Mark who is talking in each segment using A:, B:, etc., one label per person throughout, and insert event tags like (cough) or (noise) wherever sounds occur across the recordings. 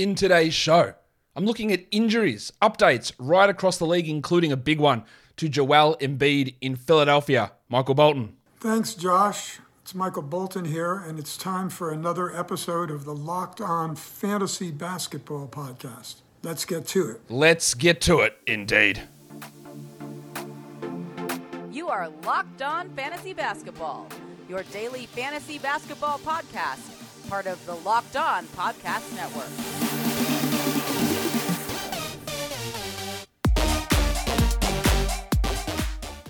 A: In today's show, I'm looking at injuries, updates right across the league, including a big one to Joel Embiid in Philadelphia. Michael Bolton.
B: Thanks, Josh. It's Michael Bolton here, and it's time for another episode of the Locked On Fantasy Basketball Podcast. Let's get to it.
A: Let's get to it, indeed.
C: You are Locked On Fantasy Basketball, your daily fantasy basketball podcast, part of the Locked On Podcast Network.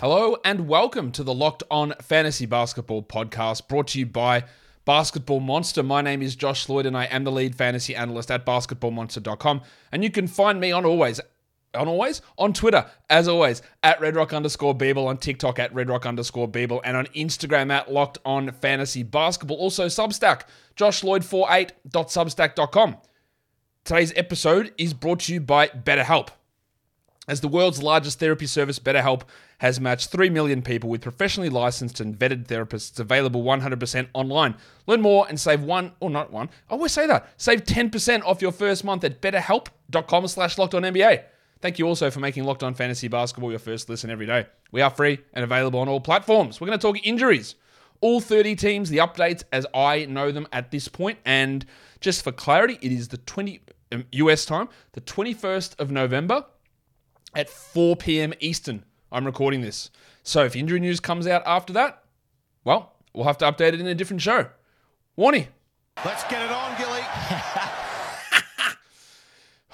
A: Hello and welcome to the Locked On Fantasy Basketball podcast brought to you by Basketball Monster. My name is Josh Lloyd and I am the lead fantasy analyst at basketballmonster.com. And you can find me on always, on always, on Twitter, as always, at redrock underscore bball, on TikTok at redrock underscore bball, and on Instagram at Locked On Fantasy Basketball. Also Substack, joshloyd48.substack.com. Today's episode is brought to you by BetterHelp. As the world's largest therapy service, BetterHelp has matched 3 million people with professionally licensed and vetted therapists available 100% online. Learn more and save one, or not one, I always say that, save 10% off your first month at betterhelp.com slash NBA. Thank you also for making Locked On Fantasy Basketball your first listen every day. We are free and available on all platforms. We're going to talk injuries. All 30 teams, the updates as I know them at this point, and just for clarity, it is the 20 um, US time, the 21st of November at 4 p.m. Eastern. I'm recording this. So if injury news comes out after that, well, we'll have to update it in a different show. Warnie.
D: Let's get it on, Gilly.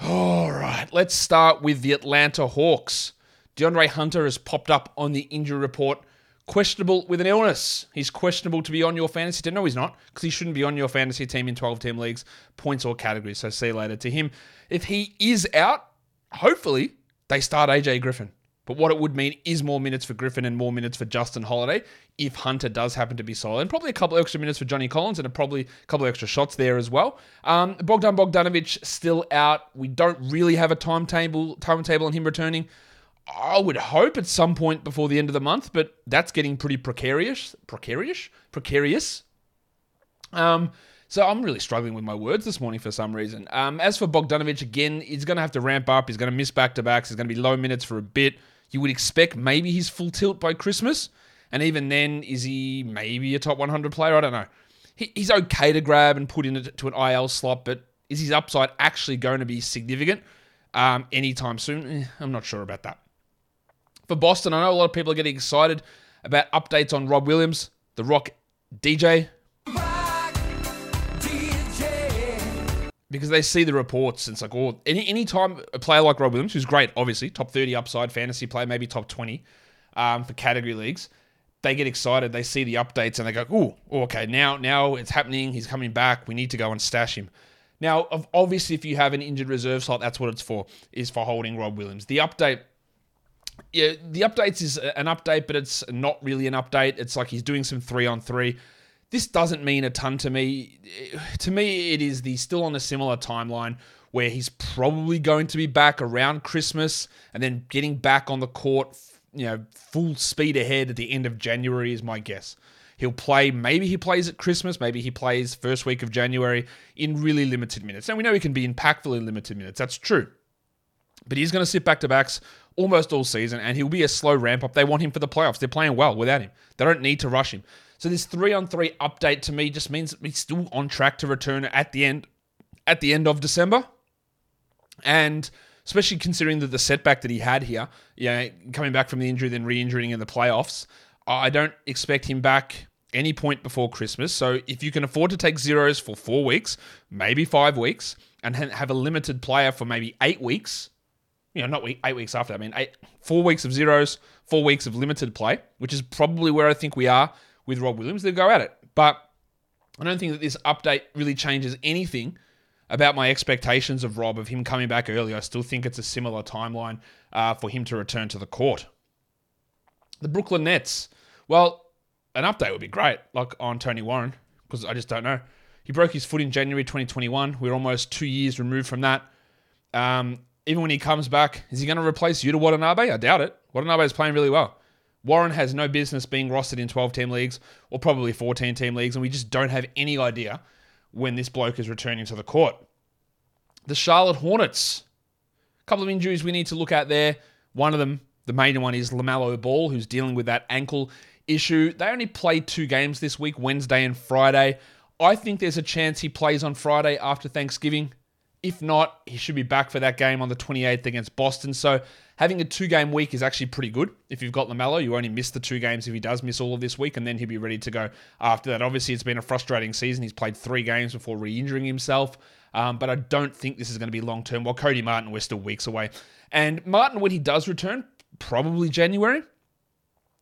D: (laughs)
A: All right, let's start with the Atlanta Hawks. DeAndre Hunter has popped up on the injury report, questionable with an illness. He's questionable to be on your fantasy team. No, he's not, because he shouldn't be on your fantasy team in 12 team leagues, points or categories. So see you later to him. If he is out, hopefully they start AJ Griffin. But what it would mean is more minutes for Griffin and more minutes for Justin Holiday if Hunter does happen to be solid. And probably a couple extra minutes for Johnny Collins and a probably a couple extra shots there as well. Um, Bogdan Bogdanovic still out. We don't really have a timetable timetable on him returning. I would hope at some point before the end of the month, but that's getting pretty precarious. Precarious? Precarious. Um, so I'm really struggling with my words this morning for some reason. Um, as for Bogdanovic, again, he's going to have to ramp up. He's going to miss back to backs. He's going to be low minutes for a bit. You would expect maybe he's full tilt by Christmas. And even then, is he maybe a top 100 player? I don't know. He, he's okay to grab and put into an IL slot, but is his upside actually going to be significant um, anytime soon? Eh, I'm not sure about that. For Boston, I know a lot of people are getting excited about updates on Rob Williams, the Rock DJ, because they see the reports. And it's like, oh, any any time a player like Rob Williams, who's great, obviously top thirty upside fantasy player, maybe top twenty um, for category leagues, they get excited. They see the updates and they go, oh, okay, now now it's happening. He's coming back. We need to go and stash him. Now, obviously, if you have an injured reserve slot, that's what it's for, is for holding Rob Williams. The update. Yeah, the updates is an update, but it's not really an update. It's like he's doing some three on three this doesn't mean a ton to me. To me, it is the still on a similar timeline where he's probably going to be back around Christmas and then getting back on the court, you know, full speed ahead at the end of January is my guess. He'll play, maybe he plays at Christmas, maybe he plays first week of January in really limited minutes. And we know he can be impactful in limited minutes. That's true. But he's going to sit back to backs almost all season and he'll be a slow ramp up. They want him for the playoffs. They're playing well without him. They don't need to rush him. So this three on three update to me just means he's still on track to return at the end at the end of December. And especially considering that the setback that he had here, yeah, coming back from the injury, then re-injuring in the playoffs, I don't expect him back any point before Christmas. So if you can afford to take zeros for four weeks, maybe five weeks, and have a limited player for maybe eight weeks, you know, not week, eight weeks after. I mean, eight, four weeks of zeros, four weeks of limited play, which is probably where I think we are with Rob Williams, they'll go at it. But I don't think that this update really changes anything about my expectations of Rob, of him coming back early. I still think it's a similar timeline uh, for him to return to the court. The Brooklyn Nets. Well, an update would be great, like on Tony Warren, because I just don't know. He broke his foot in January 2021. We're almost two years removed from that. Um, even when he comes back, is he going to replace Yuta Watanabe? I doubt it. Watanabe is playing really well. Warren has no business being rostered in 12 team leagues or probably 14 team leagues, and we just don't have any idea when this bloke is returning to the court. The Charlotte Hornets. A couple of injuries we need to look at there. One of them, the main one, is LaMelo Ball, who's dealing with that ankle issue. They only played two games this week, Wednesday and Friday. I think there's a chance he plays on Friday after Thanksgiving. If not, he should be back for that game on the 28th against Boston. So having a two game week is actually pretty good. If you've got LaMelo, you only miss the two games if he does miss all of this week, and then he'll be ready to go after that. Obviously, it's been a frustrating season. He's played three games before re injuring himself, um, but I don't think this is going to be long term. While Cody Martin, we're still weeks away. And Martin, when he does return, probably January,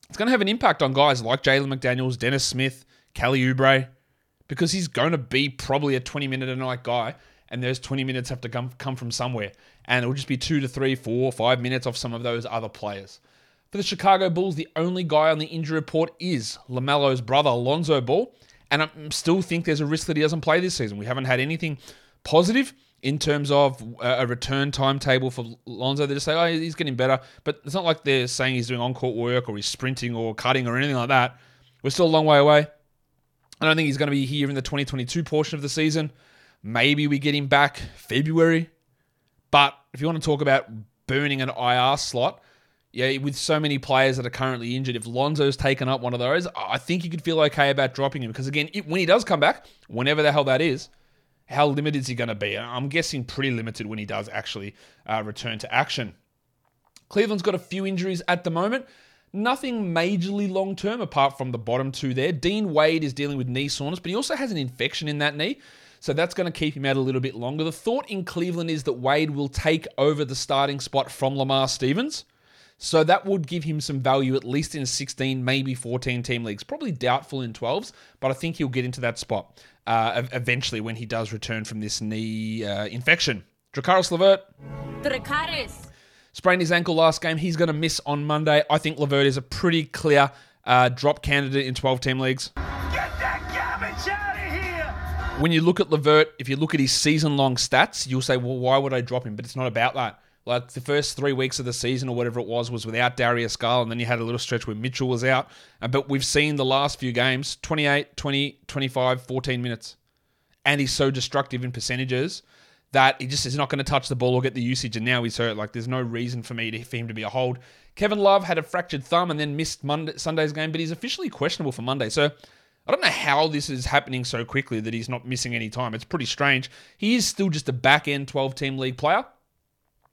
A: it's going to have an impact on guys like Jalen McDaniels, Dennis Smith, Kelly Oubre, because he's going to be probably a 20 minute a night guy and those 20 minutes have to come come from somewhere. And it'll just be two to three, four, five minutes off some of those other players. For the Chicago Bulls, the only guy on the injury report is LaMelo's brother, Lonzo Ball. And I still think there's a risk that he doesn't play this season. We haven't had anything positive in terms of uh, a return timetable for Lonzo. They just say, oh, he's getting better. But it's not like they're saying he's doing on court work or he's sprinting or cutting or anything like that. We're still a long way away. I don't think he's going to be here in the 2022 portion of the season. Maybe we get him back February. But if you want to talk about burning an IR slot, yeah, with so many players that are currently injured, if Lonzo's taken up one of those, I think you could feel okay about dropping him. Because again, when he does come back, whenever the hell that is, how limited is he going to be? I'm guessing pretty limited when he does actually uh, return to action. Cleveland's got a few injuries at the moment. Nothing majorly long term apart from the bottom two there. Dean Wade is dealing with knee soreness, but he also has an infection in that knee. So that's going to keep him out a little bit longer. The thought in Cleveland is that Wade will take over the starting spot from Lamar Stevens. So that would give him some value, at least in 16, maybe 14 team leagues. Probably doubtful in 12s, but I think he'll get into that spot uh, eventually when he does return from this knee uh, infection. Drakaris Levert. Drakaris. Sprained his ankle last game. He's going to miss on Monday. I think Levert is a pretty clear uh, drop candidate in 12 team leagues when you look at Levert, if you look at his season long stats, you'll say, well, why would I drop him? But it's not about that. Like the first three weeks of the season or whatever it was was without Darius Garland, and then you had a little stretch where Mitchell was out. But we've seen the last few games 28, 20, 25, 14 minutes. And he's so destructive in percentages that he just is not going to touch the ball or get the usage. And now he's hurt. Like there's no reason for me to, for him to be a hold. Kevin Love had a fractured thumb and then missed Monday, Sunday's game, but he's officially questionable for Monday. So I don't know how this is happening so quickly that he's not missing any time. It's pretty strange. He is still just a back end 12 team league player.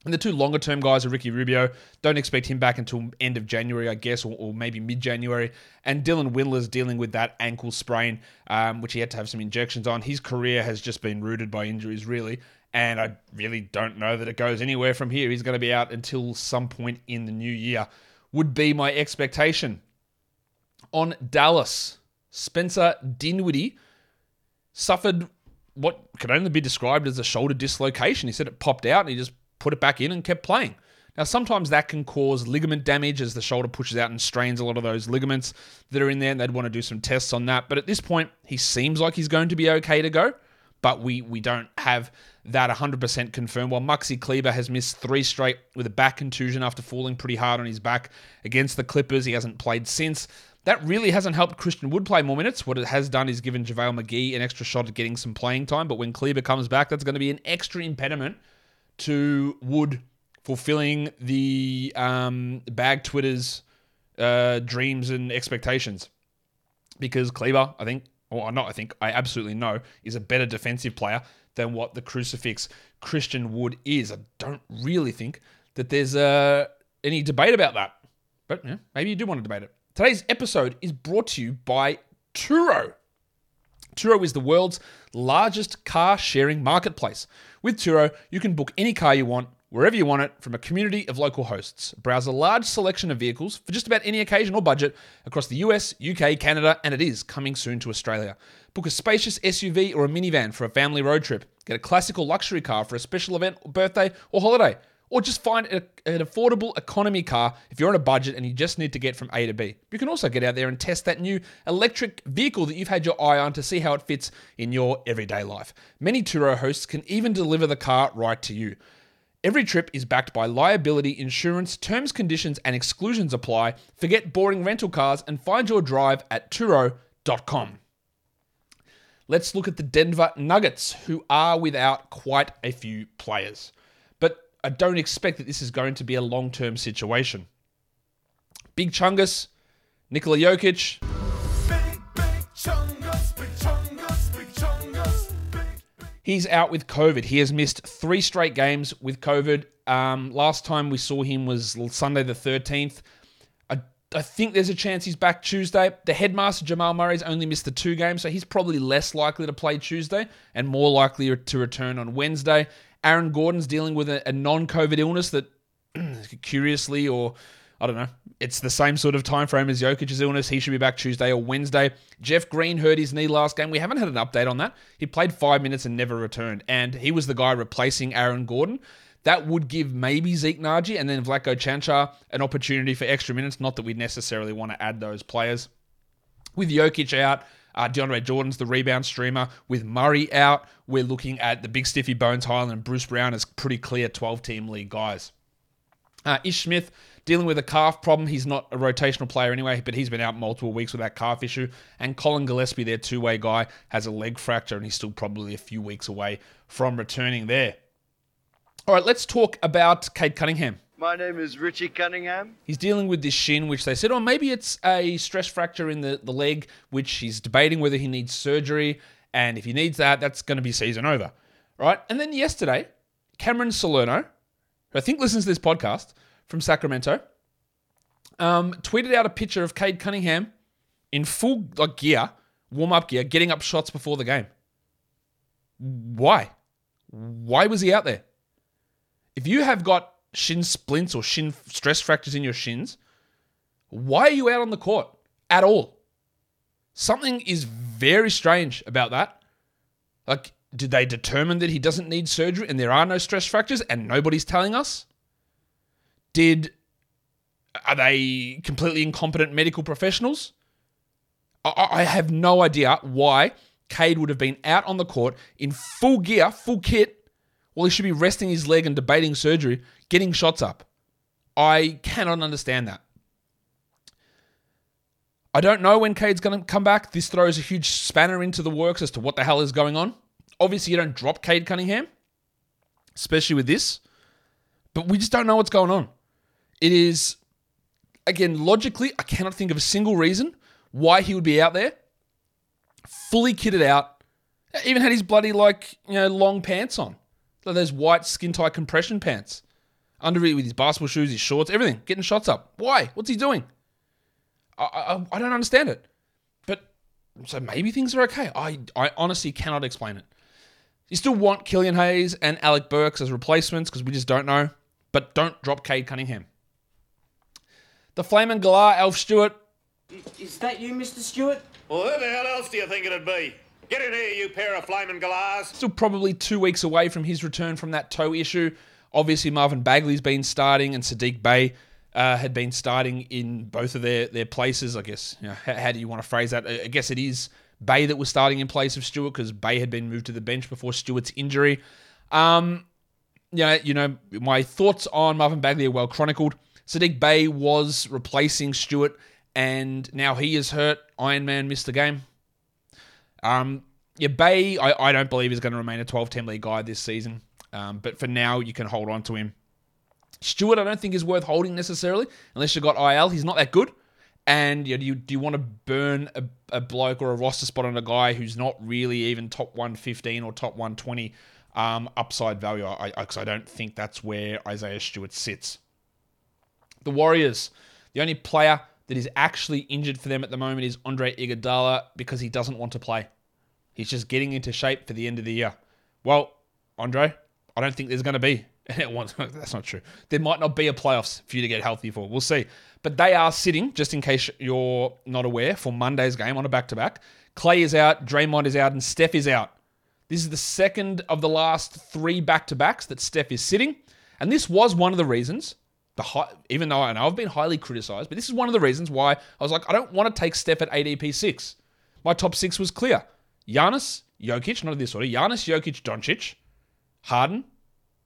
A: And the two longer term guys are Ricky Rubio. Don't expect him back until end of January, I guess, or, or maybe mid January. And Dylan Windler's dealing with that ankle sprain, um, which he had to have some injections on. His career has just been rooted by injuries, really. And I really don't know that it goes anywhere from here. He's going to be out until some point in the new year, would be my expectation. On Dallas, Spencer Dinwiddie suffered what could only be described as a shoulder dislocation. He said it popped out and he just put it back in and kept playing. Now, sometimes that can cause ligament damage as the shoulder pushes out and strains a lot of those ligaments that are in there, and they'd want to do some tests on that. But at this point, he seems like he's going to be okay to go, but we we don't have that 100% confirmed. While Maxi Kleber has missed three straight with a back contusion after falling pretty hard on his back against the Clippers, he hasn't played since. That really hasn't helped Christian Wood play more minutes. What it has done is given JaVale McGee an extra shot at getting some playing time. But when Kleber comes back, that's going to be an extra impediment to Wood fulfilling the um, bag Twitter's uh, dreams and expectations. Because Kleber, I think, or not I think, I absolutely know, is a better defensive player than what the crucifix Christian Wood is. I don't really think that there's uh, any debate about that. But yeah, maybe you do want to debate it. Today's episode is brought to you by Turo. Turo is the world's largest car sharing marketplace. With Turo, you can book any car you want, wherever you want it, from a community of local hosts. Browse a large selection of vehicles for just about any occasion or budget across the US, UK, Canada, and it is coming soon to Australia. Book a spacious SUV or a minivan for a family road trip. Get a classical luxury car for a special event, birthday, or holiday or just find a, an affordable economy car if you're on a budget and you just need to get from A to B. You can also get out there and test that new electric vehicle that you've had your eye on to see how it fits in your everyday life. Many Turo hosts can even deliver the car right to you. Every trip is backed by liability insurance, terms, conditions, and exclusions apply. Forget boring rental cars and find your drive at Turo.com. let's look at the Denver Nuggets, who are without quite a few players. I don't expect that this is going to be a long term situation. Big Chungus, Nikola Jokic. He's out with COVID. He has missed three straight games with COVID. Um, last time we saw him was Sunday the 13th. I, I think there's a chance he's back Tuesday. The headmaster, Jamal Murray's only missed the two games, so he's probably less likely to play Tuesday and more likely to return on Wednesday. Aaron Gordon's dealing with a, a non COVID illness that, (clears throat) curiously, or I don't know. It's the same sort of time frame as Jokic's illness. He should be back Tuesday or Wednesday. Jeff Green hurt his knee last game. We haven't had an update on that. He played five minutes and never returned, and he was the guy replacing Aaron Gordon. That would give maybe Zeke Nnaji and then Vlatko Cancar an opportunity for extra minutes. Not that we necessarily want to add those players. With Jokic out, uh, DeAndre Jordan's the rebound streamer. With Murray out, we're looking at the big stiffy Bones Hyland and Bruce Brown as pretty clear 12 team league guys. Uh, Ish Smith dealing with a calf problem. He's not a rotational player anyway, but he's been out multiple weeks with that calf issue. And Collin Gillespie, their two way guy, has a leg fracture and he's still probably a few weeks away from returning there. All right, let's talk about Cade Cunningham.
E: My name is Richie Cunningham.
A: He's dealing with this shin, which they said, oh, maybe it's a stress fracture in the, the leg, which he's debating whether he needs surgery. And if he needs that, that's going to be season over. Right? And then yesterday, Cameron Salerno, who I think listens to this podcast, from Sacramento, um, tweeted out a picture of Cade Cunningham in full like gear, warm up gear, getting up shots before the game. Why? Why was he out there? If you have got shin splints or shin stress fractures in your shins, why are you out on the court at all? Something is very strange about that. Like, did they determine that he doesn't need surgery and there are no stress fractures and nobody's telling us? Did are they completely incompetent medical professionals? I, I have no idea why Cade would have been out on the court in full gear, full kit, while he should be resting his leg and debating surgery, getting shots up. I cannot understand that. I don't know when Cade's going to come back. This throws a huge spanner into the works as to what the hell is going on. Obviously, you don't drop Cade Cunningham, especially with this, but we just don't know what's going on. It is, again, logically, I cannot think of a single reason why he would be out there, fully kitted out, even had his bloody, like, you know, long pants on. Like those white skin tight compression pants. Under it with his basketball shoes, his shorts, everything, getting shots up. Why? What's he doing? I, I, I don't understand it. But so maybe things are okay. I, I honestly cannot explain it. You still want Killian Hayes and Alec Burks as replacements because we just don't know. But don't drop Cade Cunningham. The Flaming Galah, Alf Stewart.
F: Is that you, Mr. Stewart?
D: Well, who the hell else do you think it'd be? Get in here, you pair of flaming galahs.
A: Still probably two weeks away from his return from that toe issue. Obviously, Marvin Bagley's been starting, and Saddiq Bey uh, had been starting in both of their, their places. I guess, you know, how, how do you want to phrase that? I guess it is Bey that was starting in place of Stewart because Bey had been moved to the bench before Stewart's injury. Um, yeah, you know, my thoughts on Marvin Bagley are well chronicled. Saddiq Bey was replacing Stewart, and now he is hurt. Iron Man missed the game. Um, yeah, Bey, I, I don't believe is going to remain a 12 10 league guy this season. Um, but for now, you can hold on to him. Stewart, I don't think is worth holding necessarily, unless you've got IL. He's not that good. And you know, do you, do you want to burn a, a bloke or a roster spot on a guy who's not really even top 115 or top 120 um, upside value? I, I, I don't think that's where Isaiah Stewart sits. The Warriors, the only player that is actually injured for them at the moment is Andre Iguodala because he doesn't want to play. He's just getting into shape for the end of the year. Well, Andre, I don't think there's going to be. (laughs) That's not true. There might not be a playoffs for you to get healthy for. We'll see. But they are sitting, just in case you're not aware, for Monday's game on a back to back. Clay is out, Draymond is out, and Steph is out. This is the second of the last three back to backs that Steph is sitting. And this was one of the reasons the high, even though I know I've been highly criticized, but this is one of the reasons why I was like, I don't want to take Steph at ADP six. My top six was clear: Giannis, Jokic, not in this order. Giannis, Jokic, Doncic, Harden,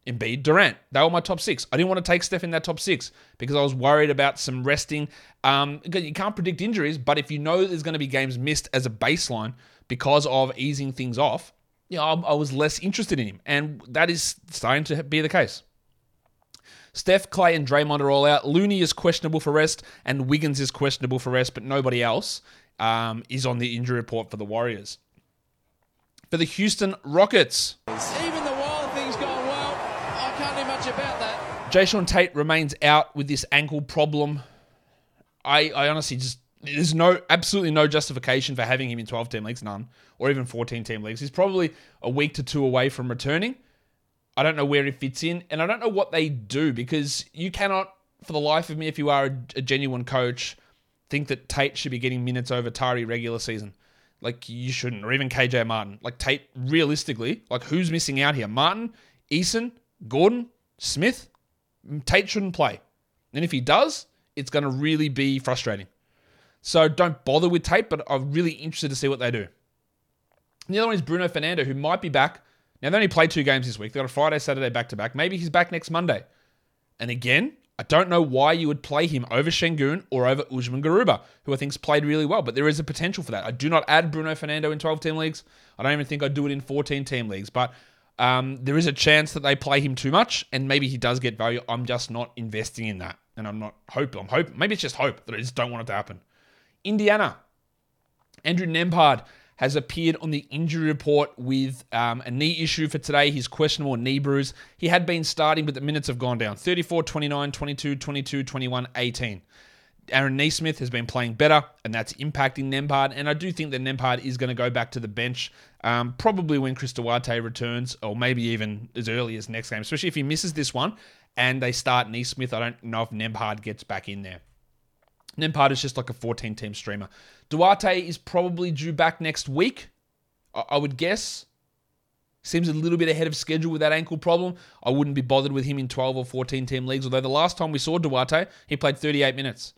A: Embiid, Durant. They were my top six. I didn't want to take Steph in that top six because I was worried about some resting. Um, you can't predict injuries, but if you know there's going to be games missed as a baseline because of easing things off, you know, I, I was less interested in him. And that is starting to be the case. Steph, Clay, and Draymond are all out. Looney is questionable for rest, and Wiggins is questionable for rest, but nobody else um, is on the injury report for the Warriors. For the Houston Rockets,
G: Even the wild thing's gone well. I can't do much that.
A: Tate remains out with this ankle problem. I, I honestly just there's no absolutely no justification for having him in 12 team leagues, none, or even 14 team leagues. He's probably a week to two away from returning. I don't know where he fits in, and I don't know what they do because you cannot, for the life of me, if you are a, a genuine coach, think that Tate should be getting minutes over Tari regular season. Like you shouldn't, or even KJ Martin. Like Tate, realistically, like who's missing out here? Martin, Eason, Gordon, Smith. Tate shouldn't play, and if he does, it's going to really be frustrating. So don't bother with Tate, but I'm really interested to see what they do. And the other one is Bruno Fernando, who might be back. Now, they only played two games this week. They got a Friday, Saturday back to back. Maybe he's back next Monday. And again, I don't know why you would play him over Sengun or over Usman Garuba, who I think's played really well, but there is a potential for that. I do not add Bruno Fernando in 12 team leagues. I don't even think I'd do it in 14 team leagues, but um, there is a chance that they play him too much, and maybe he does get value. I'm just not investing in that, and I'm not hope. I'm hope. Maybe it's just hope that I just don't want it to happen. Indiana, Andrew Nembhard has appeared on the injury report with um, a knee issue for today. He's questionable knee bruise. He had been starting, but the minutes have gone down 34, 29, 22, 22, 21, 18. Aaron Nesmith has been playing better, and that's impacting Nembhard. And I do think that Nembhard is going to go back to the bench, um, probably when Chris Duarte returns, or maybe even as early as next game, especially if he misses this one and they start Nesmith. I don't know if Nembhard gets back in there. Nembhard is just like a 14 team streamer. Duarte is probably due back next week, I, I would guess. Seems a little bit ahead of schedule with that ankle problem. I wouldn't be bothered with him in 12 or 14 team leagues, although the last time we saw Duarte, he played 38 minutes,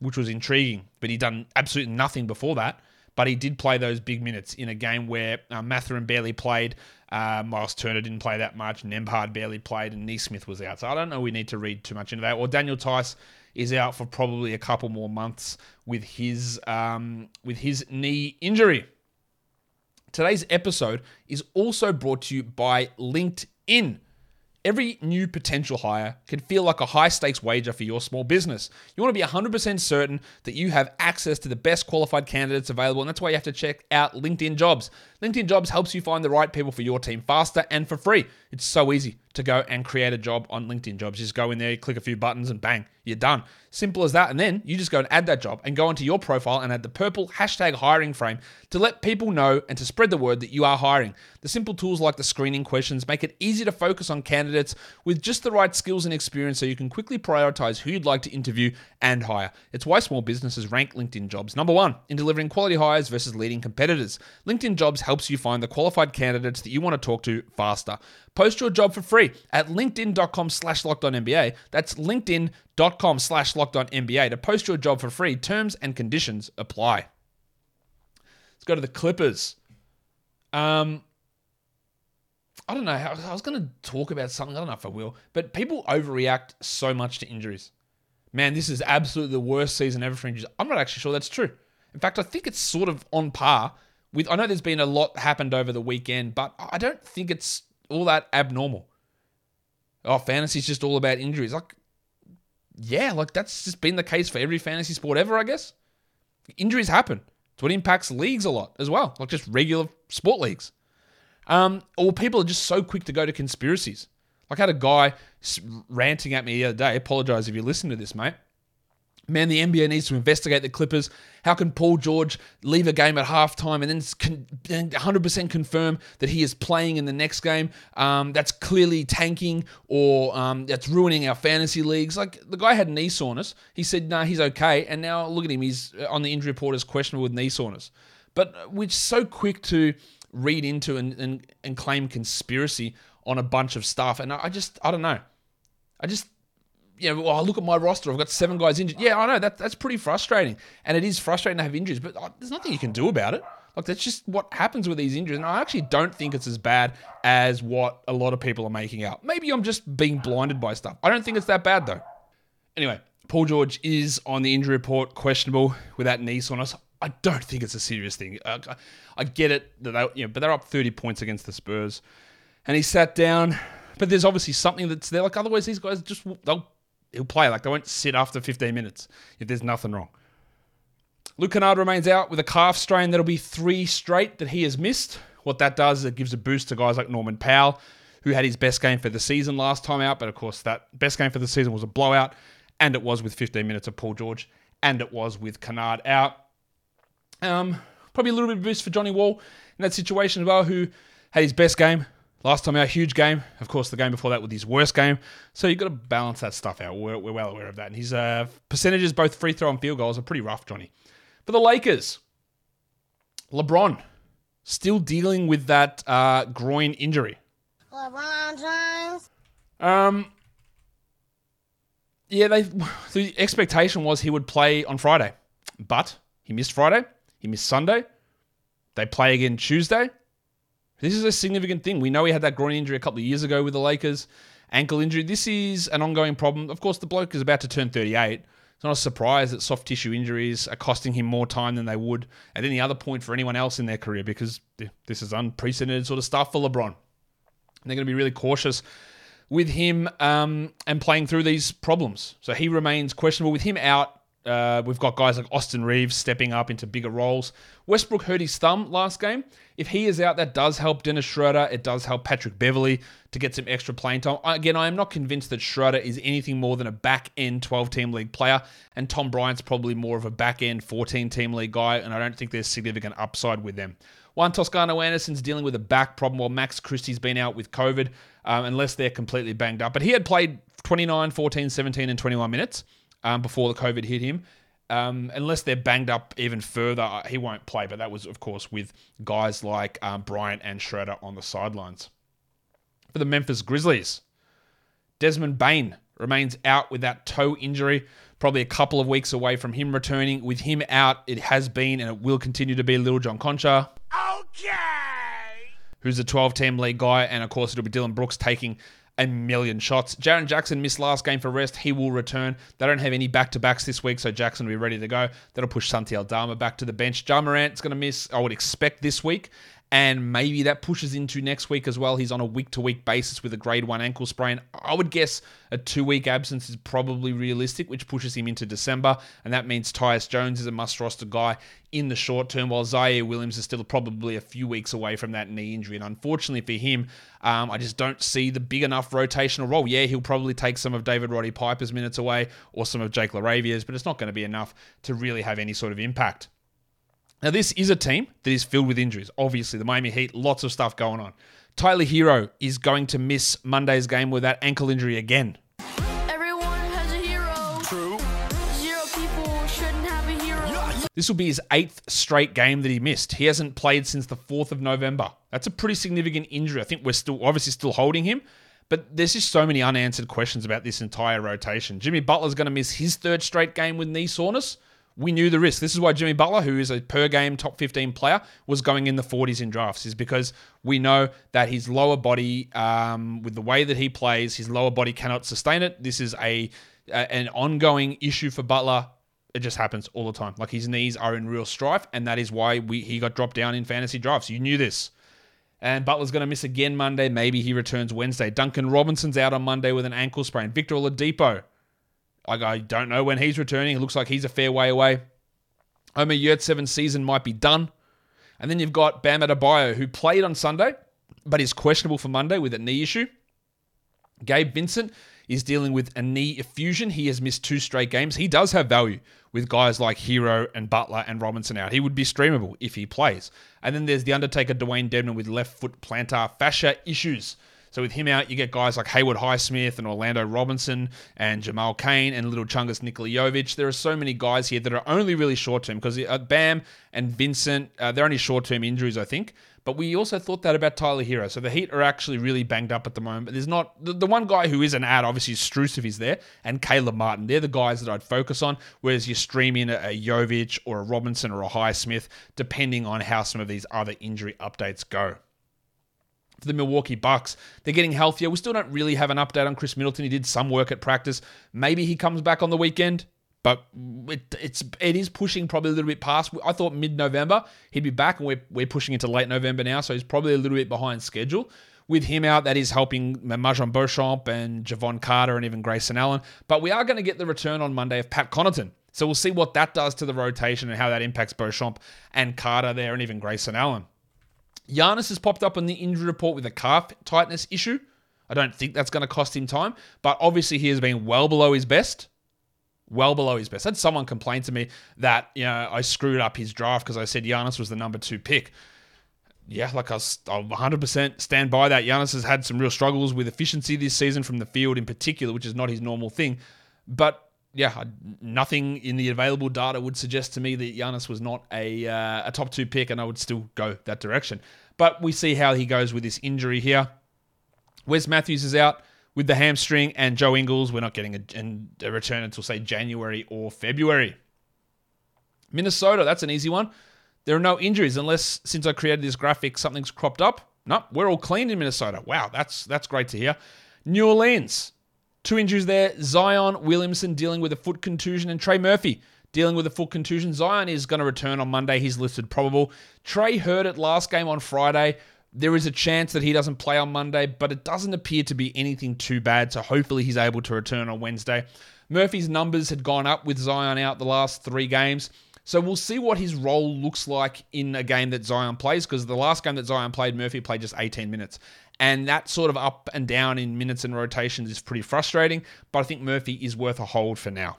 A: which was intriguing, but he'd done absolutely nothing before that. But he did play those big minutes in a game where uh, Mathurin barely played, uh, Miles Turner didn't play that much, Nembhard barely played, and Nesmith was out. So I don't know we need to read too much into that. Or Daniel Theis is out for probably a couple more months with his um, with his knee injury. Today's episode is also brought to you by LinkedIn. Every new potential hire can feel like a high stakes wager for your small business. You want to be 100% certain that you have access to the best qualified candidates available, and that's why you have to check out LinkedIn Jobs. LinkedIn Jobs helps you find the right people for your team faster and for free. It's so easy to go and create a job on LinkedIn Jobs. You just go in there, click a few buttons, and bang, you're done. Simple as that. And then you just go and add that job and go into your profile and add the purple hashtag hiring frame to let people know and to spread the word that you are hiring. The simple tools like the screening questions make it easy to focus on candidates with just the right skills and experience so you can quickly prioritize who you'd like to interview and hire. It's why small businesses rank LinkedIn Jobs number one in delivering quality hires versus leading competitors. LinkedIn Jobs helps you find the qualified candidates that you want to talk to faster. Post your job for free at linkedin.com slash lockedonnba. That's linkedin.com slash lockedonnba to post your job for free. Terms and conditions apply. Let's go to the Clippers. Um, I don't know. I was going to talk about something. I don't know if I will, but people overreact so much to injuries. Man, this is absolutely the worst season ever for injuries. I'm not actually sure that's true. In fact, I think it's sort of on par with. I know there's been a lot happened over the weekend, but I don't think it's all that abnormal. Oh, fantasy's just all about injuries. Like, yeah, like that's just been the case for every fantasy sport ever, I guess. Injuries happen. It's what impacts leagues a lot as well, like just regular sport leagues. Um, or people are just so quick to go to conspiracies. Like I had a guy ranting at me the other day. Apologize if you listen to this, mate. Man, the NBA needs to investigate the Clippers. How can Paul George leave a game at halftime and then 100% confirm that he is playing in the next game? Um, that's clearly tanking or um, that's ruining our fantasy leagues. Like the guy had knee soreness. He said, "No, nah, he's okay." And now look at him. He's on the injury report as questionable with knee soreness. But we're so quick to read into and, and, and claim conspiracy on a bunch of stuff. And I just, I don't know. I just you know, I look at my roster. I've got seven guys injured. Yeah, I know that that's pretty frustrating, and it is frustrating to have injuries. But uh, there's nothing you can do about it. Like that's just what happens with these injuries. And I actually don't think it's as bad as what a lot of people are making out. Maybe I'm just being blinded by stuff. I don't think it's that bad though. Anyway, Paul George is on the injury report, questionable with that knee soreness. I don't think it's a serious thing. Uh, I get it that they, you know, but they're up 30 points against the Spurs, and he sat down. But there's obviously something that's there. Like otherwise, these guys just they'll he'll play. Like they won't sit after 15 minutes if there's nothing wrong. Luke Kennard remains out with a calf strain. That'll be three straight that he has missed. What that does is it gives a boost to guys like Norman Powell, who had his best game for the season last time out. But of course, that best game for the season was a blowout, and it was with 15 minutes of Paul George, and it was with Kennard out. Um, probably a little bit of boost for Johnny Wall in that situation as well, who had his best game last time out, huge game. Of course, the game before that was his worst game. So you've got to balance that stuff out. We're, we're well aware of that. And his uh, percentages, both free throw and field goals, are pretty rough, Johnny. For the Lakers, LeBron still dealing with that uh, groin injury.
H: LeBron James.
A: Um, yeah, they (laughs) the expectation was he would play on Friday, but he missed Friday. He missed Sunday. They play again Tuesday. This is a significant thing. We know he had that groin injury a couple of years ago with the Lakers, ankle injury. This is an ongoing problem. Of course, the bloke is about to turn 38. It's not a surprise that soft tissue injuries are costing him more time than they would at any other point for anyone else in their career because this is unprecedented sort of stuff for LeBron. And they're going to be really cautious with him um, and playing through these problems. So he remains questionable. With him out, uh, we've got guys like Austin Reaves stepping up into bigger roles. Westbrook hurt his thumb last game. If he is out, that does help Dennis Schroeder. It does help Patrick Beverley to get some extra playing time. Again, I am not convinced that Schroeder is anything more than a back end 12 team league player, and Tom Bryant's probably more of a back end 14 team league guy, and I don't think there's significant upside with them. Juan Toscano Anderson's dealing with a back problem while Max Christie's been out with COVID, um, unless they're completely banged up. But he had played 29, 14, 17, and 21 minutes um, before the COVID hit him. Um, unless they're banged up even further, uh, he won't play. But that was, of course, with guys like um, Bryant and Schroeder on the sidelines. For the Memphis Grizzlies, Desmond Bane remains out with that toe injury. Probably a couple of weeks away from him returning. With him out, it has been and it will continue to be Little John Konchar. Okay. Who's a 12 team league guy. And of course, it'll be Dillon Brooks taking a million shots. Jaren Jackson missed last game for rest. He will return. They don't have any back to backs this week, so Jackson will be ready to go. That'll push Santi Aldama back to the bench. Ja Morant's going to miss, I would expect, this week. And maybe that pushes into next week as well. He's on a week to week basis with a grade one ankle sprain. I would guess a two week absence is probably realistic, which pushes him into December. And that means Tyus Jones is a must roster guy in the short term, while Ziaire Williams is still probably a few weeks away from that knee injury. And unfortunately for him, um, I just don't see the big enough rotational role. Yeah, he'll probably take some of David Roddy Piper's minutes away or some of Jake LaRavia's, but it's not going to be enough to really have any sort of impact. Now, this is a team that is filled with injuries. Obviously, the Miami Heat, lots of stuff going on. Tyler Herro is going to miss Monday's game with that ankle injury again.
H: Everyone has a hero. True. Zero people shouldn't have a hero.
A: This will be his eighth straight game that he missed. He hasn't played since the 4th of November. That's a pretty significant injury. I think we're still obviously still holding him, but there's just so many unanswered questions about this entire rotation. Jimmy Butler's going to miss his third straight game with knee soreness we knew the risk. This is why Jimmy Butler, who is a per game top 15 player, was going in the 40s in drafts, is because we know that his lower body, um, with the way that he plays, his lower body cannot sustain it. This is a, a an ongoing issue for Butler. It just happens all the time. Like his knees are in real strife, and that is why we he got dropped down in fantasy drafts. You knew this. And Butler's going to miss again Monday. Maybe he returns Wednesday. Duncan Robinson's out on Monday with an ankle sprain. Victor Oladipo like, I don't know when he's returning. It looks like he's a fair way away. Omer Yurtseven's season might be done. And then you've got Bam Adebayo, who played on Sunday, but is questionable for Monday with a knee issue. Gabe Vincent is dealing with a knee effusion. He has missed two straight games. He does have value with guys like Herro and Butler and Robinson out. He would be streamable if he plays. And then there's the Undertaker Dewayne Dedmon with left foot plantar fascia issues. So with him out, you get guys like Haywood Highsmith and Orlando Robinson and Jamal Cain and Little Chungus Nikola Jovic. There are so many guys here that are only really short term because uh, Bam and Vincent, uh, they're only short term injuries, I think. But we also thought that about Tyler Herro. So the Heat are actually really banged up at the moment. But there's not the, the one guy who is an ad, obviously is Strus if he's there, and Caleb Martin. They're the guys that I'd focus on. Whereas you stream in a, a Jovic or a Robinson or a Highsmith, depending on how some of these other injury updates go for the Milwaukee Bucks. They're getting healthier. We still don't really have an update on Khris Middleton. He did some work at practice. Maybe he comes back on the weekend. but it, it's it is pushing probably a little bit past. I thought mid November he'd be back, and we're we're pushing into late November now, so he's probably a little bit behind schedule. With him out, that is helping Marjon Beauchamp and Jevon Carter and even Grayson Allen. But we are going to get the return on Monday of Pat Connaughton. So we'll see what that does to the rotation and how that impacts Beauchamp and Carter there and even Grayson Allen. Giannis has popped up on the injury report with a calf tightness issue. I don't think that's going to cost him time, but obviously he has been well below his best. Well below his best. I had someone complain to me that you know I screwed up his draft because I said Giannis was the number two pick yeah, like I'll, 100% stand by that. Giannis has had some real struggles with efficiency this season from the field in particular, which is not his normal thing. But yeah, nothing in the available data would suggest to me that Giannis was not a, uh, a top two pick, and I would still go that direction. But we see how he goes with this injury here. Wes Matthews is out with the hamstring, and Joe Ingles, we're not getting a, a return until, say, January or February. Minnesota, that's an easy one. There are no injuries unless since I created this graphic, something's cropped up. No, we're all clean in Minnesota. Wow, that's that's great to hear. New Orleans, two injuries there. Zion Williamson dealing with a foot contusion, and Trey Murphy dealing with a foot contusion. Zion is going to return on Monday. He's listed probable. Trey hurt it last game on Friday. There is a chance that he doesn't play on Monday, but it doesn't appear to be anything too bad. So hopefully he's able to return on Wednesday. Murphy's numbers had gone up with Zion out the last three games. So we'll see what his role looks like in a game that Zion plays because the last game that Zion played, Murphy played just 18 minutes. And that sort of up and down in minutes and rotations is pretty frustrating, but I think Murphy is worth a hold for now.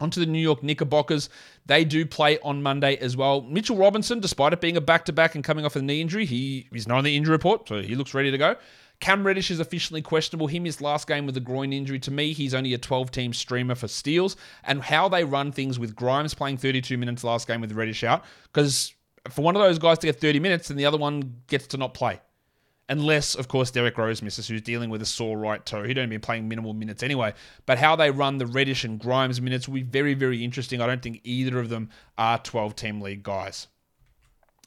A: Onto the New York Knickerbockers. They do play on Monday as well. Mitchell Robinson, despite it being a back to back and coming off a knee injury, he, he's not on the injury report, so he looks ready to go. Cam Reddish is officially questionable. He missed last game with a groin injury. To me, he's only a 12 team streamer for steals. And how they run things with Grimes playing 32 minutes last game with Reddish out, because for one of those guys to get 30 minutes, and the other one gets to not play. Unless, of course, Derrick Rose misses, who's dealing with a sore right toe. He'd only been playing minimal minutes anyway. But how they run the Reddish and Grimes minutes will be very, very interesting. I don't think either of them are 12 team league guys.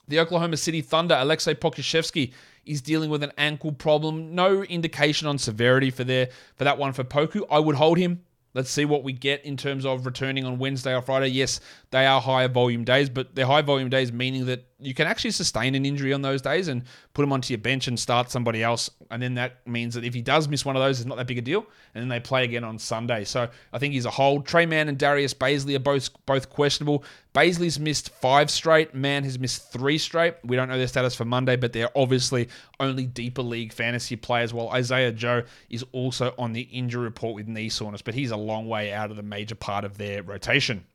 A: The Oklahoma City Thunder, Aleksej Pokusevski is dealing with an ankle problem. No indication on severity for there for that one for Poku. I would hold him. Let's see what we get in terms of returning on Wednesday or Friday. Yes, they are higher volume days, but they're high volume days meaning that you can actually sustain an injury on those days and put him onto your bench and start somebody else. And then that means that if he does miss one of those, it's not that big a deal. And then they play again on Sunday. So I think he's a hold. Tre Mann and Darius Bazley are both both questionable. Bazley's missed five straight. Mann has missed three straight. We don't know their status for Monday, but they're obviously only deeper league fantasy players. While Isaiah Joe is also on the injury report with knee soreness, but he's a long way out of the major part of their rotation.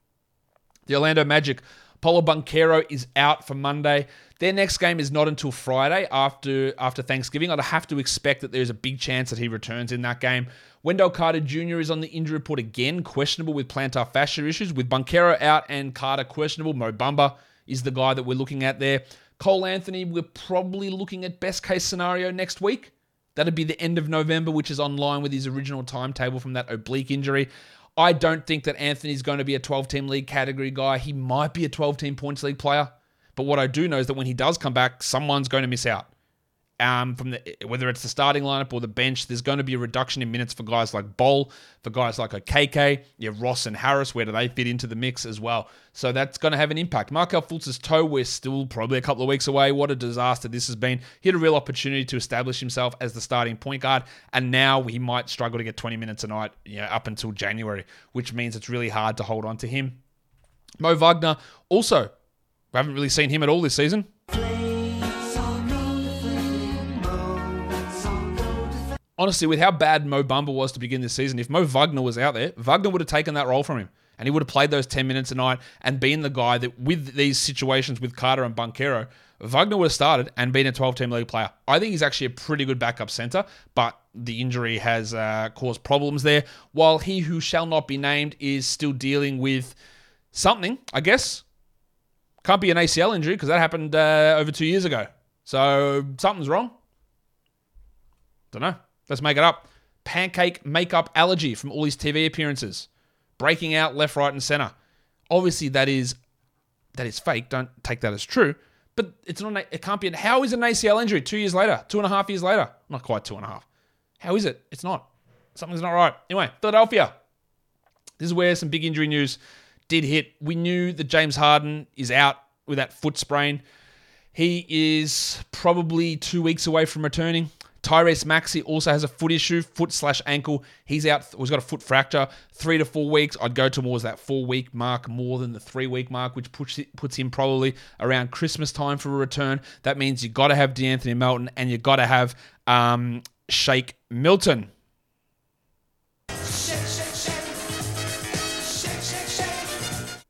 A: The Orlando Magic Paolo Banchero is out for Monday. Their next game is not until Friday after after Thanksgiving. I'd have to expect that there's a big chance that he returns in that game. Wendell Carter Jr. is on the injury report again, questionable with plantar fascia issues. With Banchero out and Carter questionable, Mo Bamba is the guy that we're looking at there. Cole Anthony, we're probably looking at best case scenario next week. That'd be the end of November, which is on line with his original timetable from that oblique injury. I don't think that Anthony's going to be a 12 team league category guy. He might be a 12 team points league player. But what I do know is that when he does come back, someone's going to miss out um, from the whether it's the starting lineup or the bench, there's going to be a reduction in minutes for guys like Bol, for guys like KK, yeah, Ross and Harris. Where do they fit into the mix as well? So that's going to have an impact. Markelle Fultz's toe, we're still probably a couple of weeks away. What a disaster this has been. He had a real opportunity to establish himself as the starting point guard, and now he might struggle to get 20 minutes a night, you know, up until January, which means it's really hard to hold on to him. Mo Wagner also, we haven't really seen him at all this season. Honestly, with how bad Mo Bamba was to begin this season, if Mo Wagner was out there, Wagner would have taken that role from him. And he would have played those 10 minutes a night and been the guy that, with these situations with Carter and Banchero, Wagner would have started and been a 12 team league player. I think he's actually a pretty good backup center, but the injury has uh, caused problems there. While he who shall not be named is still dealing with something, I guess. Can't be an ACL injury because that happened uh, over two years ago. So something's wrong. Don't know. Let's make it up. Pancake makeup allergy from all his TV appearances. Breaking out left, right, and center. Obviously, that is that is fake. Don't take that as true. But it's not. It can't be. How is an ACL injury two years later, two and a half years later? Not quite two and a half. How is it? It's not. Something's not right. Anyway, Philadelphia. This is where some big injury news did hit. We knew that James Harden is out with that foot sprain. He is probably two weeks away from returning. Tyrese Maxey also has a foot issue, foot slash ankle. He's out. He's got a foot fracture. Three to four weeks. I'd go towards that four week mark more than the three week mark, which puts puts him probably around Christmas time for a return. That means you got to have De'Anthony Melton and you got to have um, Shake Milton.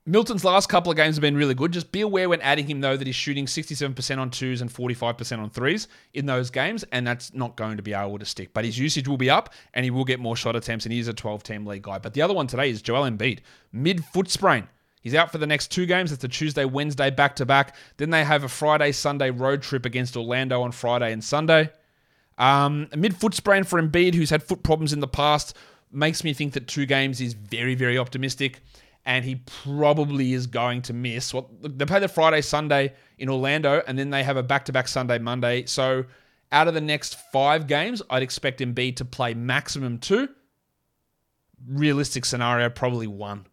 A: Melton's last couple of games have been really good. Just be aware when adding him, though, that he's shooting 67% on twos and 45% on threes in those games, and that's not going to be able to stick. But his usage will be up, and he will get more shot attempts, and he is a 12 team league guy. But the other one today is Joel Embiid, mid foot sprain. He's out for the next two games. It's a Tuesday, Wednesday back to back. Then they have a Friday, Sunday road trip against Orlando on Friday and Sunday. Um, mid foot sprain for Embiid, who's had foot problems in the past, makes me think that two games is very, very optimistic and he probably is going to miss. Well, they play the Friday, Sunday in Orlando, and then they have a back-to-back Sunday, Monday. So out of the next five games, I'd expect Embiid to play maximum two. Realistic scenario, probably one.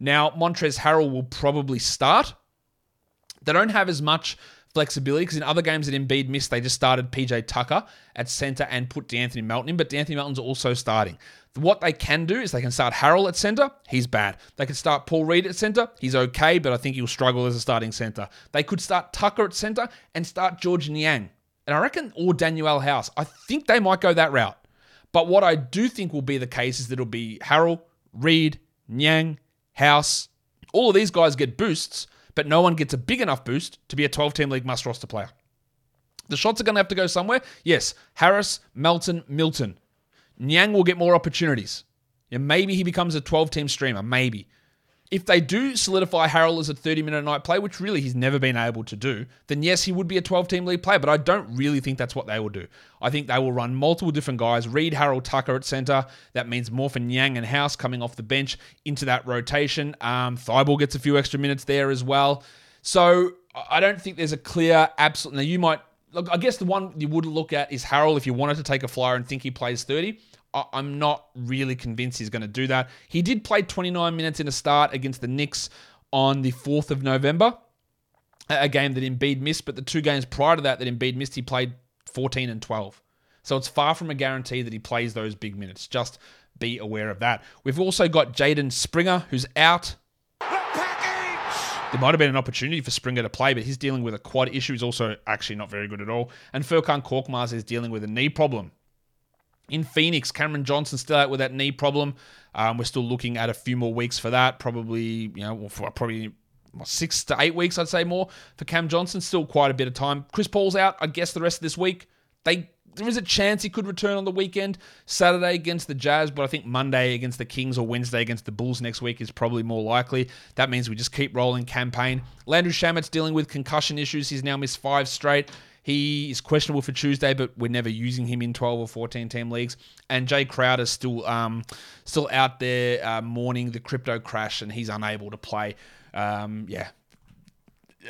A: Now, Montrezl Harrell will probably start. They don't have as much flexibility because in other games that Embiid missed, they just started PJ Tucker at center and put De'Anthony Melton in, but De'Anthony Melton's also starting. What they can do is they can start Harrell at center. He's bad. They can start Paul Reed at center. He's okay, but I think he'll struggle as a starting center. They could start Tucker at center and start Georges Niang. And I reckon, or Danuel House. I think they might go that route. But what I do think will be the case is that it'll be Harrell, Reed, Niang, House. All of these guys get boosts, but no one gets a big enough boost to be a 12 team league must roster player. The shots are going to have to go somewhere. Yes, Harris, Melton, Milton. Niang will get more opportunities. Yeah, maybe he becomes a 12 team streamer. Maybe. If they do solidify Harrell as a 30 minute night play, which really he's never been able to do, then yes, he would be a 12 team league player, but I don't really think that's what they will do. I think they will run multiple different guys, Reed, Harrell, Tucker at center. That means more for Niang and House coming off the bench into that rotation. Um, Thybulle gets a few extra minutes there as well. So I don't think there's a clear absolute. Now, you might, look, I guess the one you would look at is Harrell if you wanted to take a flyer and think he plays 30. I'm not really convinced he's going to do that. He did play 29 minutes in a start against the Knicks on the 4th of November, a game that Embiid missed, but the two games prior to that that Embiid missed, he played 14 and 12. So it's far from a guarantee that he plays those big minutes. Just be aware of that. We've also got Jaden Springer, who's out. There might have been an opportunity for Springer to play, but he's dealing with a quad issue. He's also actually not very good at all. And Furkan Korkmaz is dealing with a knee problem. In Phoenix, Cameron Johnson still out with that knee problem. Um, we're still looking at a few more weeks for that. Probably, you know, probably six to eight weeks, I'd say more for Cam Johnson. Still quite a bit of time. Chris Paul's out. I guess the rest of this week. They there is a chance he could return on the weekend, Saturday against the Jazz, but I think Monday against the Kings or Wednesday against the Bulls next week is probably more likely. That means we just keep rolling Cam Payne. Landry Shamet's dealing with concussion issues. He's now missed five straight. He is questionable for Tuesday, but we're never using him in 12 or 14 team leagues. And Jae Crowder's still um, still out there uh, mourning the crypto crash, and he's unable to play. Um, yeah,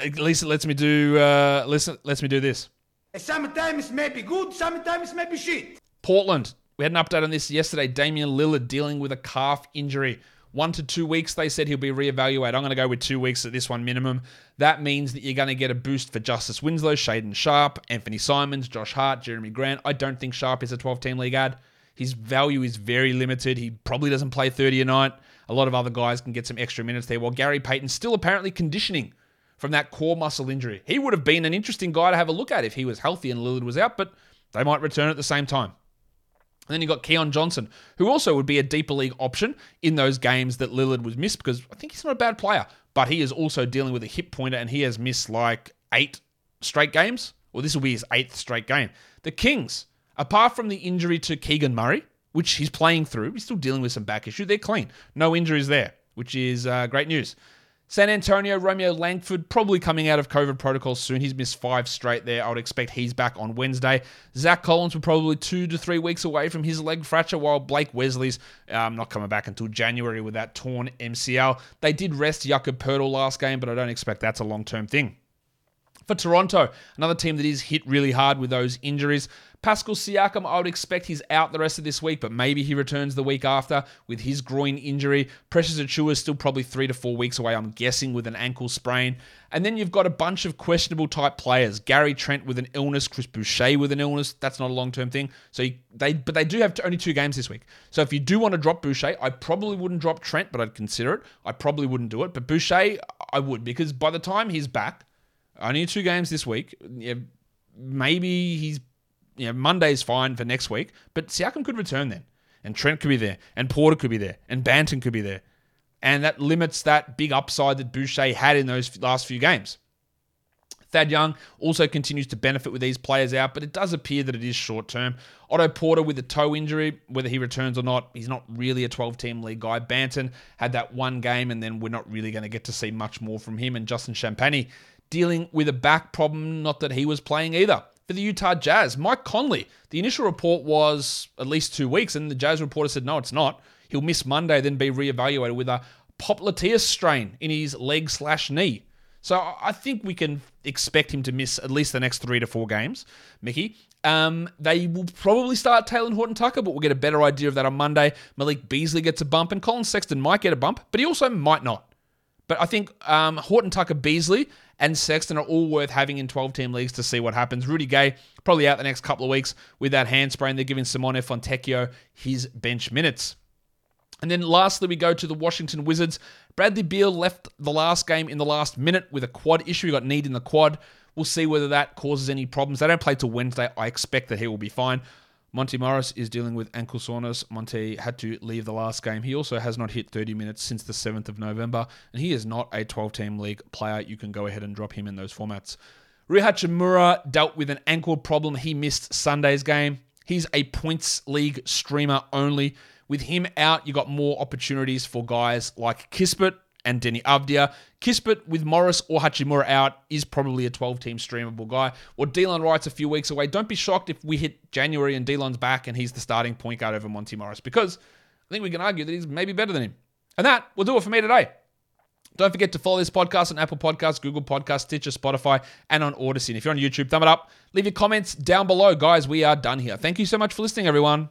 A: at least it lets me do uh, listen, lets me do this.
F: Sometimes may be good, sometimes may be shit.
A: Portland. We had an update on this yesterday. Damian Lillard dealing with a calf injury one to two weeks, they said he'll be reevaluated. I'm going to go with two weeks at this one minimum. That means that you're going to get a boost for Justice Winslow, Shaedon Sharpe, Anfernee Simons, Josh Hart, Jerami Grant. I don't think Sharpe is a 12 team league ad. His value is very limited. He probably doesn't play 30 a night. A lot of other guys can get some extra minutes there, while Gary Payton's still apparently conditioning from that core muscle injury. He would have been an interesting guy to have a look at if he was healthy and Lillard was out, but they might return at the same time. And then you got Keon Johnson, who also would be a deeper league option in those games that Lillard was missed because I think he's not a bad player, but he is also dealing with a hip pointer and he has missed like eight straight games. Well, this will be his eighth straight game. The Kings, apart from the injury to Keegan Murray, which he's playing through, he's still dealing with some back issue. They're clean. No injuries there, which is uh, great news. San Antonio, Romeo Langford, probably coming out of COVID protocols soon. He's missed five straight there. I would expect he's back on Wednesday. Zach Collins will probably two to three weeks away from his leg fracture, while Blake Wesley's um, not coming back until January with that torn MCL. They did rest Jakob Poeltl last game, but I don't expect that's a long term thing. For Toronto, another team that is hit really hard with those injuries. Pascal Siakam, I would expect he's out the rest of this week, but maybe he returns the week after with his groin injury. Precious Achiuwa is still probably three to four weeks away, I'm guessing, with an ankle sprain. And then you've got a bunch of questionable type players. Gary Trent with an illness, Chris Boucher with an illness. That's not a long term thing. So you, they, but they do have only two games this week. So if you do want to drop Boucher, I probably wouldn't drop Trent, but I'd consider it. I probably wouldn't do it, but Boucher, I would because by the time he's back, only two games this week. Yeah, maybe he's you know Monday's fine for next week, but Siakam could return then, and Trent could be there, and Porter could be there, and Banton could be there, and that limits that big upside that Boucher had in those last few games. Thad Young also continues to benefit with these players out, but it does appear that it is short term. Otto Porter with a toe injury, whether he returns or not, he's not really a 12 team league guy. Banton had that one game, and then we're not really going to get to see much more from him. And Justin Champagnie dealing with a back problem, not that he was playing either. For the Utah Jazz, Mike Conley, the initial report was at least two weeks, and the Jazz reporter said, no, it's not. He'll miss Monday, then be reevaluated with a popliteus strain in his leg slash knee. So I think we can expect him to miss at least the next three to four games, Mickey. Um, they will probably start Talen Horton Tucker, but we'll get a better idea of that on Monday. Malik Beasley gets a bump, and Collin Sexton might get a bump, but he also might not. But I think um, Horton Tucker Beasley and Sexton are all worth having in 12 team leagues to see what happens. Rudy Gay probably out the next couple of weeks with that hand sprain. They're giving Simone Fontecchio his bench minutes. And then lastly, we go to the Washington Wizards. Bradley Beal left the last game in the last minute with a quad issue. He got kneed in the quad. We'll see whether that causes any problems. They don't play till Wednesday. I expect that he will be fine. Monte Morris is dealing with ankle soreness. Monte had to leave the last game. He also has not hit 30 minutes since the 7th of November, and he is not a 12 team league player. You can go ahead and drop him in those formats. Rui Hachimura dealt with an ankle problem. He missed Sunday's game. He's a points league streamer only. With him out, you got more opportunities for guys like Kispert and Deni Avdija. Kispert with Morris or Hachimura out is probably a 12 team streamable guy. Or Delon Wright's a few weeks away. Don't be shocked if we hit January and Delon's back and he's the starting point guard over Monte Morris because I think we can argue that he's maybe better than him. And that will do it for me today. Don't forget to follow this podcast on Apple Podcasts, Google Podcasts, Stitcher, Spotify, and on Odysee. And if you're on YouTube, thumb it up. Leave your comments down below. Guys, we are done here. Thank you so much for listening, everyone.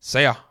A: See ya.